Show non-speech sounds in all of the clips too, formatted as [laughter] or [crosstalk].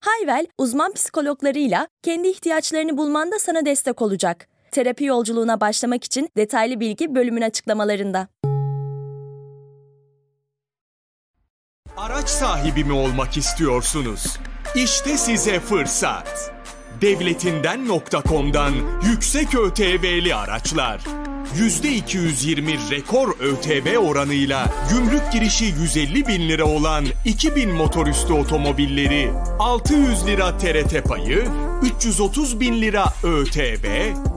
Hayvel, uzman psikologlarıyla kendi ihtiyaçlarını bulmanda sana destek olacak. Terapi yolculuğuna başlamak için detaylı bilgi bölümün açıklamalarında. Araç sahibi mi olmak istiyorsunuz? İşte size fırsat. Devletinden.com'dan yüksek ÖTV'li araçlar. %220 rekor ÖTV oranıyla gümrük girişi 150 bin lira olan 2000 motorüstü otomobilleri 600 lira TRT payı, 330 bin lira ÖTV,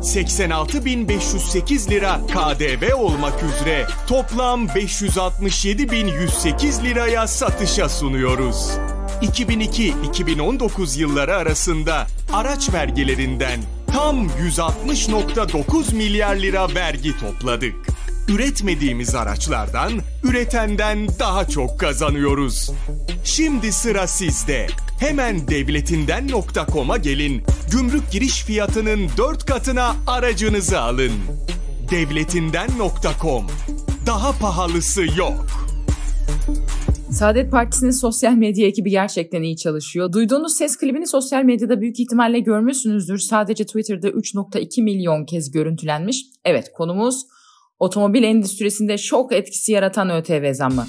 86 bin 508 lira KDV olmak üzere toplam 567 bin 108 liraya satışa sunuyoruz. 2002-2019 yılları arasında araç vergilerinden tam 160.9 milyar lira vergi topladık. Üretmediğimiz araçlardan, üretenden daha çok kazanıyoruz. Şimdi sıra sizde. Hemen devletinden.com'a gelin. Gümrük giriş fiyatının 4 katına aracınızı alın. Devletinden.com. Daha pahalısı yok. Saadet Partisi'nin sosyal medya ekibi gerçekten iyi çalışıyor. Duyduğunuz ses klibini sosyal medyada büyük ihtimalle görmüşsünüzdür. Sadece Twitter'da 3.2 milyon kez görüntülenmiş. Evet konumuz otomobil endüstrisinde şok etkisi yaratan ÖTV zammı.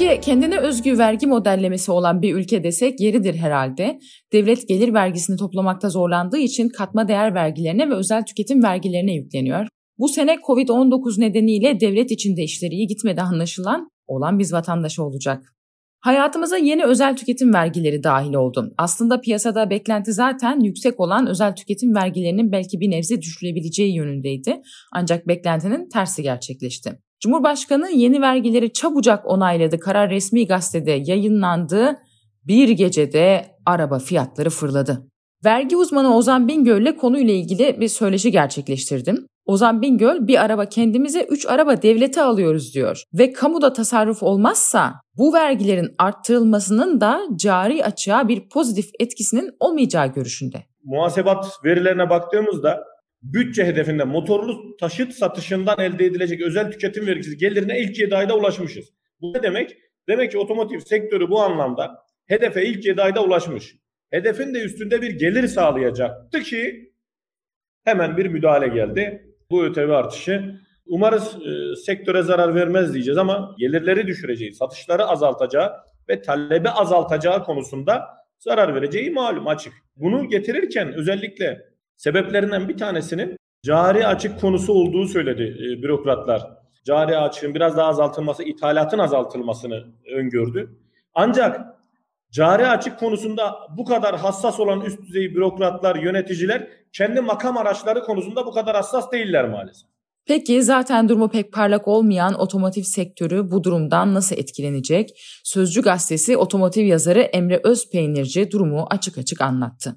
Türkiye kendine özgü vergi modellemesi olan bir ülke desek yeridir herhalde. Devlet gelir vergisini toplamakta zorlandığı için katma değer vergilerine ve özel tüketim vergilerine yükleniyor. Bu sene Covid-19 nedeniyle devlet içinde işleri iyi gitmedi anlaşılan olan biz vatandaşı olacak. Hayatımıza yeni özel tüketim vergileri dahil oldu. Aslında piyasada beklenti zaten yüksek olan özel tüketim vergilerinin belki bir nebze düşülebileceği yönündeydi. Ancak beklentinin tersi gerçekleşti. Cumhurbaşkanı yeni vergileri çabucak onayladı. Karar resmi gazetede yayınlandı. Bir gecede araba fiyatları fırladı. Vergi uzmanı Ozan Bingöl ile konuyla ilgili bir söyleşi gerçekleştirdim. Ozan Bingöl bir araba kendimize 3 araba devlete alıyoruz diyor. Ve kamuda tasarruf olmazsa bu vergilerin arttırılmasının da cari açığa bir pozitif etkisinin olmayacağı görüşünde. Muhasebat verilerine baktığımızda bütçe hedefinde motorlu taşıt satışından elde edilecek özel tüketim vergisi gelirine ilk 7 ayda ulaşmışız. Bu ne demek? Demek ki otomotiv sektörü bu anlamda hedefe ilk 7 ayda ulaşmış. Hedefin de üstünde bir gelir sağlayacaktı ki hemen bir müdahale geldi. Bu ÖTV artışı umarız e, sektöre zarar vermez diyeceğiz ama gelirleri düşüreceği, satışları azaltacağı ve talebi azaltacağı konusunda zarar vereceği malum açık. Bunu getirirken özellikle sebeplerinden bir tanesinin cari açık konusu olduğu söyledi e, bürokratlar. Cari açığın biraz daha azaltılması, ithalatın azaltılmasını öngördü. Ancak cari açık konusunda bu kadar hassas olan üst düzey bürokratlar, yöneticiler kendi makam araçları konusunda bu kadar hassas değiller maalesef. Peki zaten durumu pek parlak olmayan otomotiv sektörü bu durumdan nasıl etkilenecek? Sözcü gazetesi otomotiv yazarı Emre Özpeynirci durumu açık açık anlattı.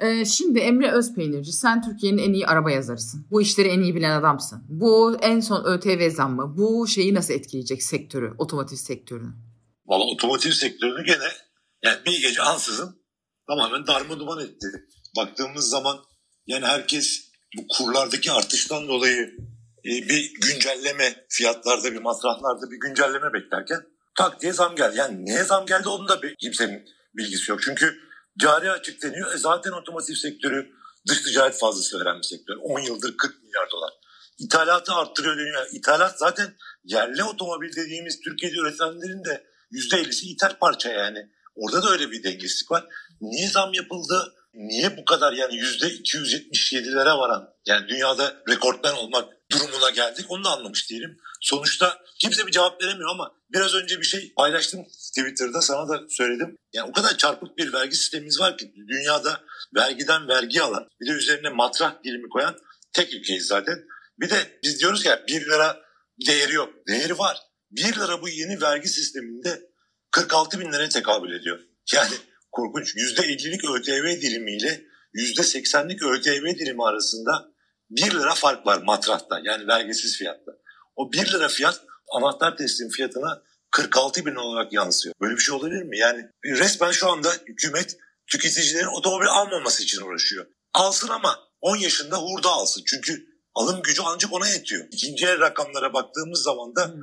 Ee, şimdi Emre Özpeynirci sen Türkiye'nin en iyi araba yazarısın. Bu işleri en iyi bilen adamsın. Bu en son ÖTV zammı bu şeyi nasıl etkileyecek sektörü, otomotiv sektörünü? Valla otomotiv sektörünü gene yani bir gece ansızın tamamen darma duman etti. Baktığımız zaman yani herkes bu kurlardaki artıştan dolayı e, bir güncelleme fiyatlarda bir masraflarda bir güncelleme beklerken tak diye zam geldi. Yani niye zam geldi onun da bir, kimsenin bilgisi yok. Çünkü cari açık deniyor. E zaten otomotiv sektörü dış ticaret fazlası veren bir sektör. 10 yıldır 40 milyar dolar. İthalatı arttırıyor deniyor. İthalat zaten yerli otomobil dediğimiz Türkiye'de üretilenlerin de %50'si ithal parça yani. Orada da öyle bir dengesizlik var. Niye zam yapıldı? Niye bu kadar yani %277'lere varan yani dünyada rekortmen olmak durumuna geldik onu da anlamış değilim. Sonuçta kimse bir cevap veremiyor ama biraz önce bir şey paylaştım Twitter'da sana da söyledim. Yani o kadar çarpık bir vergi sistemimiz var ki dünyada vergiden vergi alan bir de üzerine matrah dilimi koyan tek ülkeyiz zaten. Bir de biz diyoruz ya 1 lira değeri yok. Değeri var. 1 lira bu yeni vergi sisteminde 46 bin liraya tekabül ediyor. Yani korkunç. %50'lik ÖTV dilimiyle %80'lik ÖTV dilimi arasında 1 lira fark var matrahta yani vergisiz fiyatta. O 1 lira fiyat anahtar teslim fiyatına 46 bin olarak yansıyor. Böyle bir şey olabilir mi? Yani resmen şu anda hükümet tüketicilerin otomobil almaması için uğraşıyor. Alsın ama 10 yaşında hurda alsın. Çünkü alım gücü ancak ona yetiyor. İkinci el rakamlara baktığımız zaman da.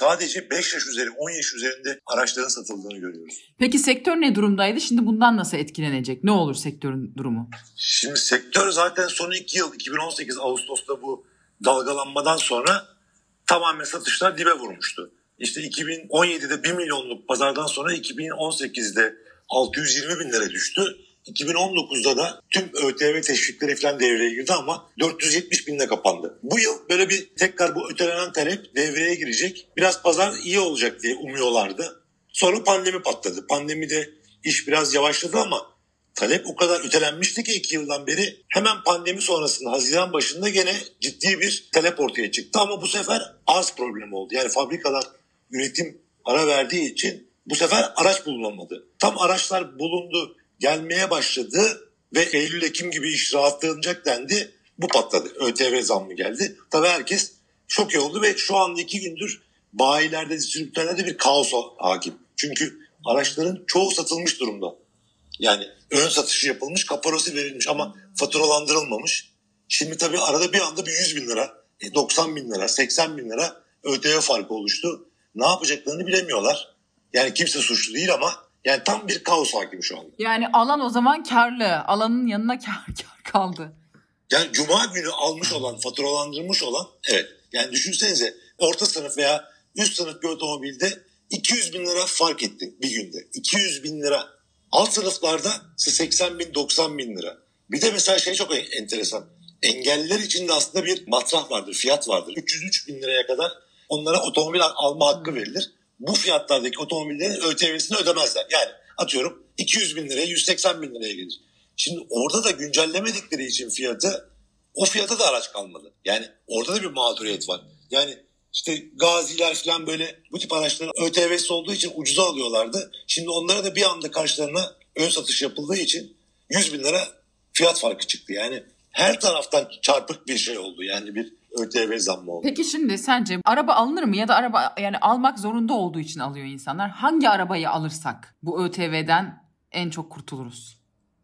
Sadece 5 yaş üzeri 10 yaş üzerinde araçların satıldığını görüyoruz. Peki sektör ne durumdaydı? Şimdi bundan nasıl etkilenecek? Ne olur sektörün durumu? Şimdi sektör zaten son 2 yıl 2018 Ağustos'ta bu dalgalanmadan sonra tamamen satışlar dibe vurmuştu. İşte 2017'de 1 milyonluk pazardan sonra 2018'de 620 bin lira düştü. 2019'da da tüm ÖTV teşvikleri falan devreye girdi ama 470 binle kapandı. Bu yıl böyle bir tekrar bu ötelenen talep devreye girecek. Biraz pazar iyi olacak diye umuyorlardı. Sonra pandemi patladı. Pandemide iş biraz yavaşladı ama talep o kadar ötelenmişti ki iki yıldan beri hemen pandemi sonrasında Haziran başında gene ciddi bir talep ortaya çıktı ama bu sefer arz problemi oldu. Yani fabrikalar üretim ara verdiği için bu sefer araç bulunamadı. Tam araçlar bulundu, gelmeye başladı ve Eylül-Ekim gibi iş rahatlanacak dendi. Bu patladı. ÖTV zammı geldi. Tabii herkes şok oldu ve şu anda iki gündür bayilerde, distribütörlerde bir kaos hakim. Çünkü araçların çoğu satılmış durumda. Yani ön satışı yapılmış, kaparası verilmiş ama faturalandırılmamış. Şimdi tabii arada bir anda bir 100 bin lira, 90 e, bin lira, 80 bin lira ÖTV farkı oluştu. Ne yapacaklarını bilemiyorlar. Yani kimse suçlu değil ama yani tam bir kaos hakim şu anda. Yani alan o zaman karlı. Alanın yanına kar, [laughs] kar kaldı. Yani cuma günü almış olan, faturalandırmış olan evet. Yani düşünsenize orta sınıf veya üst sınıf bir otomobilde 200 bin lira fark etti bir günde. 200 bin lira. Alt sınıflarda 80 bin 90 bin lira. Bir de mesela şey çok enteresan. Engelliler için de aslında bir matrah vardır, fiyat vardır. 303 bin liraya kadar onlara otomobil alma hakkı verilir. Bu fiyatlardaki otomobillerin ÖTV'sini ödemezler. Yani atıyorum 200 bin liraya 180 bin liraya gelir. Şimdi orada da güncellemedikleri için fiyatı o fiyata da araç kalmadı. Yani orada da bir mağduriyet var. Yani işte gaziler falan böyle bu tip araçların ÖTV'si olduğu için ucuza alıyorlardı. Şimdi onlara da bir anda karşılarına ön satış yapıldığı için 100 bin lira fiyat farkı çıktı. Yani her taraftan çarpık bir şey oldu. Yani bir ÖTV zammı oldu. Peki şimdi sence araba alınır mı ya da araba yani almak zorunda olduğu için alıyor insanlar. Hangi arabayı alırsak bu ÖTV'den en çok kurtuluruz?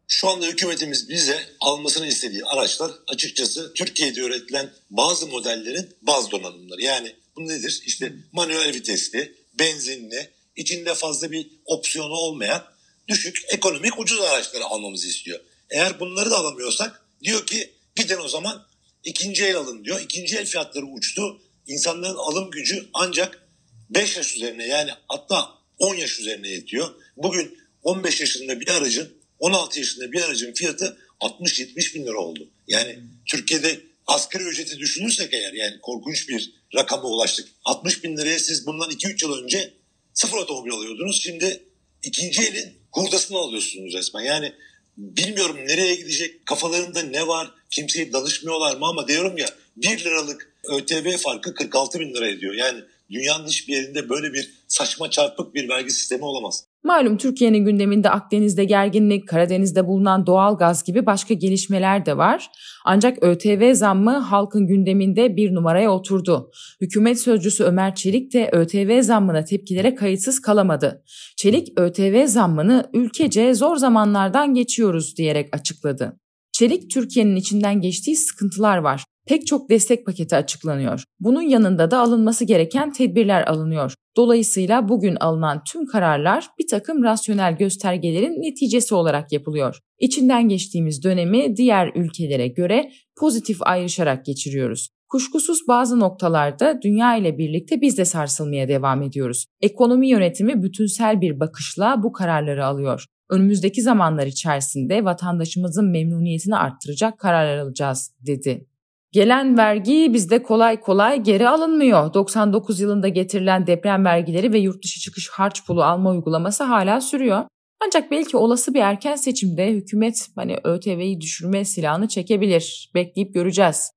Şu anda hükümetimiz bize almasını istediği araçlar açıkçası Türkiye'de üretilen bazı modellerin baz donanımları. Yani bu nedir? İşte manuel vitesli, benzinli, içinde fazla bir opsiyonu olmayan düşük ekonomik ucuz araçları almamızı istiyor. Eğer bunları da alamıyorsak diyor ki gidin o zaman ikinci el alın diyor. İkinci el fiyatları uçtu. İnsanların alım gücü ancak 5 yaş üzerine yani hatta 10 yaş üzerine yetiyor. Bugün 15 yaşında bir aracın 16 yaşında bir aracın fiyatı 60-70 bin lira oldu. Yani Türkiye'de asgari ücreti düşünürsek eğer yani korkunç bir rakama ulaştık. 60 bin liraya siz bundan 2-3 yıl önce sıfır otomobil alıyordunuz. Şimdi ikinci elin hurdasını alıyorsunuz resmen. Yani bilmiyorum nereye gidecek, kafalarında ne var, kimseye danışmıyorlar mı ama diyorum ya 1 liralık ÖTV farkı 46 bin lira ediyor. Yani dünyanın hiçbir yerinde böyle bir saçma çarpık bir vergi sistemi olamaz. Malum Türkiye'nin gündeminde Akdeniz'de gerginlik, Karadeniz'de bulunan doğal gaz gibi başka gelişmeler de var. Ancak ÖTV zammı halkın gündeminde bir numaraya oturdu. Hükümet sözcüsü Ömer Çelik de ÖTV zammına tepkilere kayıtsız kalamadı. Çelik ÖTV zammını ülkece zor zamanlardan geçiyoruz diyerek açıkladı. Çelik Türkiye'nin içinden geçtiği sıkıntılar var. Pek çok destek paketi açıklanıyor. Bunun yanında da alınması gereken tedbirler alınıyor. Dolayısıyla bugün alınan tüm kararlar bir takım rasyonel göstergelerin neticesi olarak yapılıyor. İçinden geçtiğimiz dönemi diğer ülkelere göre pozitif ayrışarak geçiriyoruz. Kuşkusuz bazı noktalarda dünya ile birlikte biz de sarsılmaya devam ediyoruz. Ekonomi yönetimi bütünsel bir bakışla bu kararları alıyor. Önümüzdeki zamanlar içerisinde vatandaşımızın memnuniyetini arttıracak kararlar alacağız, dedi. Gelen vergi bizde kolay kolay geri alınmıyor. 99 yılında getirilen deprem vergileri ve yurt dışı çıkış harç pulu alma uygulaması hala sürüyor. Ancak belki olası bir erken seçimde hükümet hani ÖTV'yi düşürme silahını çekebilir. Bekleyip göreceğiz.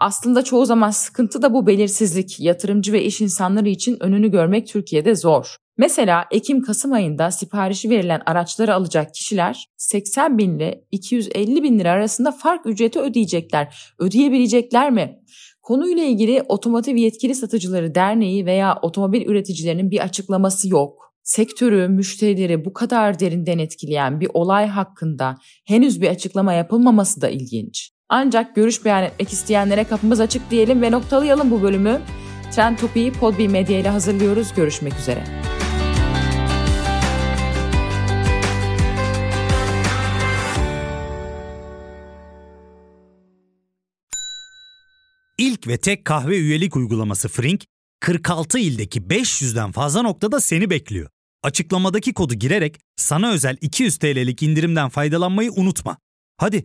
Aslında çoğu zaman sıkıntı da bu belirsizlik. Yatırımcı ve iş insanları için önünü görmek Türkiye'de zor. Mesela Ekim-Kasım ayında siparişi verilen araçları alacak kişiler 80 bin ile 250 bin lira arasında fark ücreti ödeyecekler. Ödeyebilecekler mi? Konuyla ilgili Otomotiv Yetkili Satıcıları Derneği veya otomobil üreticilerinin bir açıklaması yok. Sektörü, müşterileri bu kadar derinden etkileyen bir olay hakkında henüz bir açıklama yapılmaması da ilginç. Ancak görüş beyan etmek isteyenlere kapımız açık diyelim ve noktalayalım bu bölümü. Trend Topi'yi Podbi Medya ile hazırlıyoruz. Görüşmek üzere. İlk ve tek kahve üyelik uygulaması Frink, 46 ildeki 500'den fazla noktada seni bekliyor. Açıklamadaki kodu girerek sana özel 200 TL'lik indirimden faydalanmayı unutma. Hadi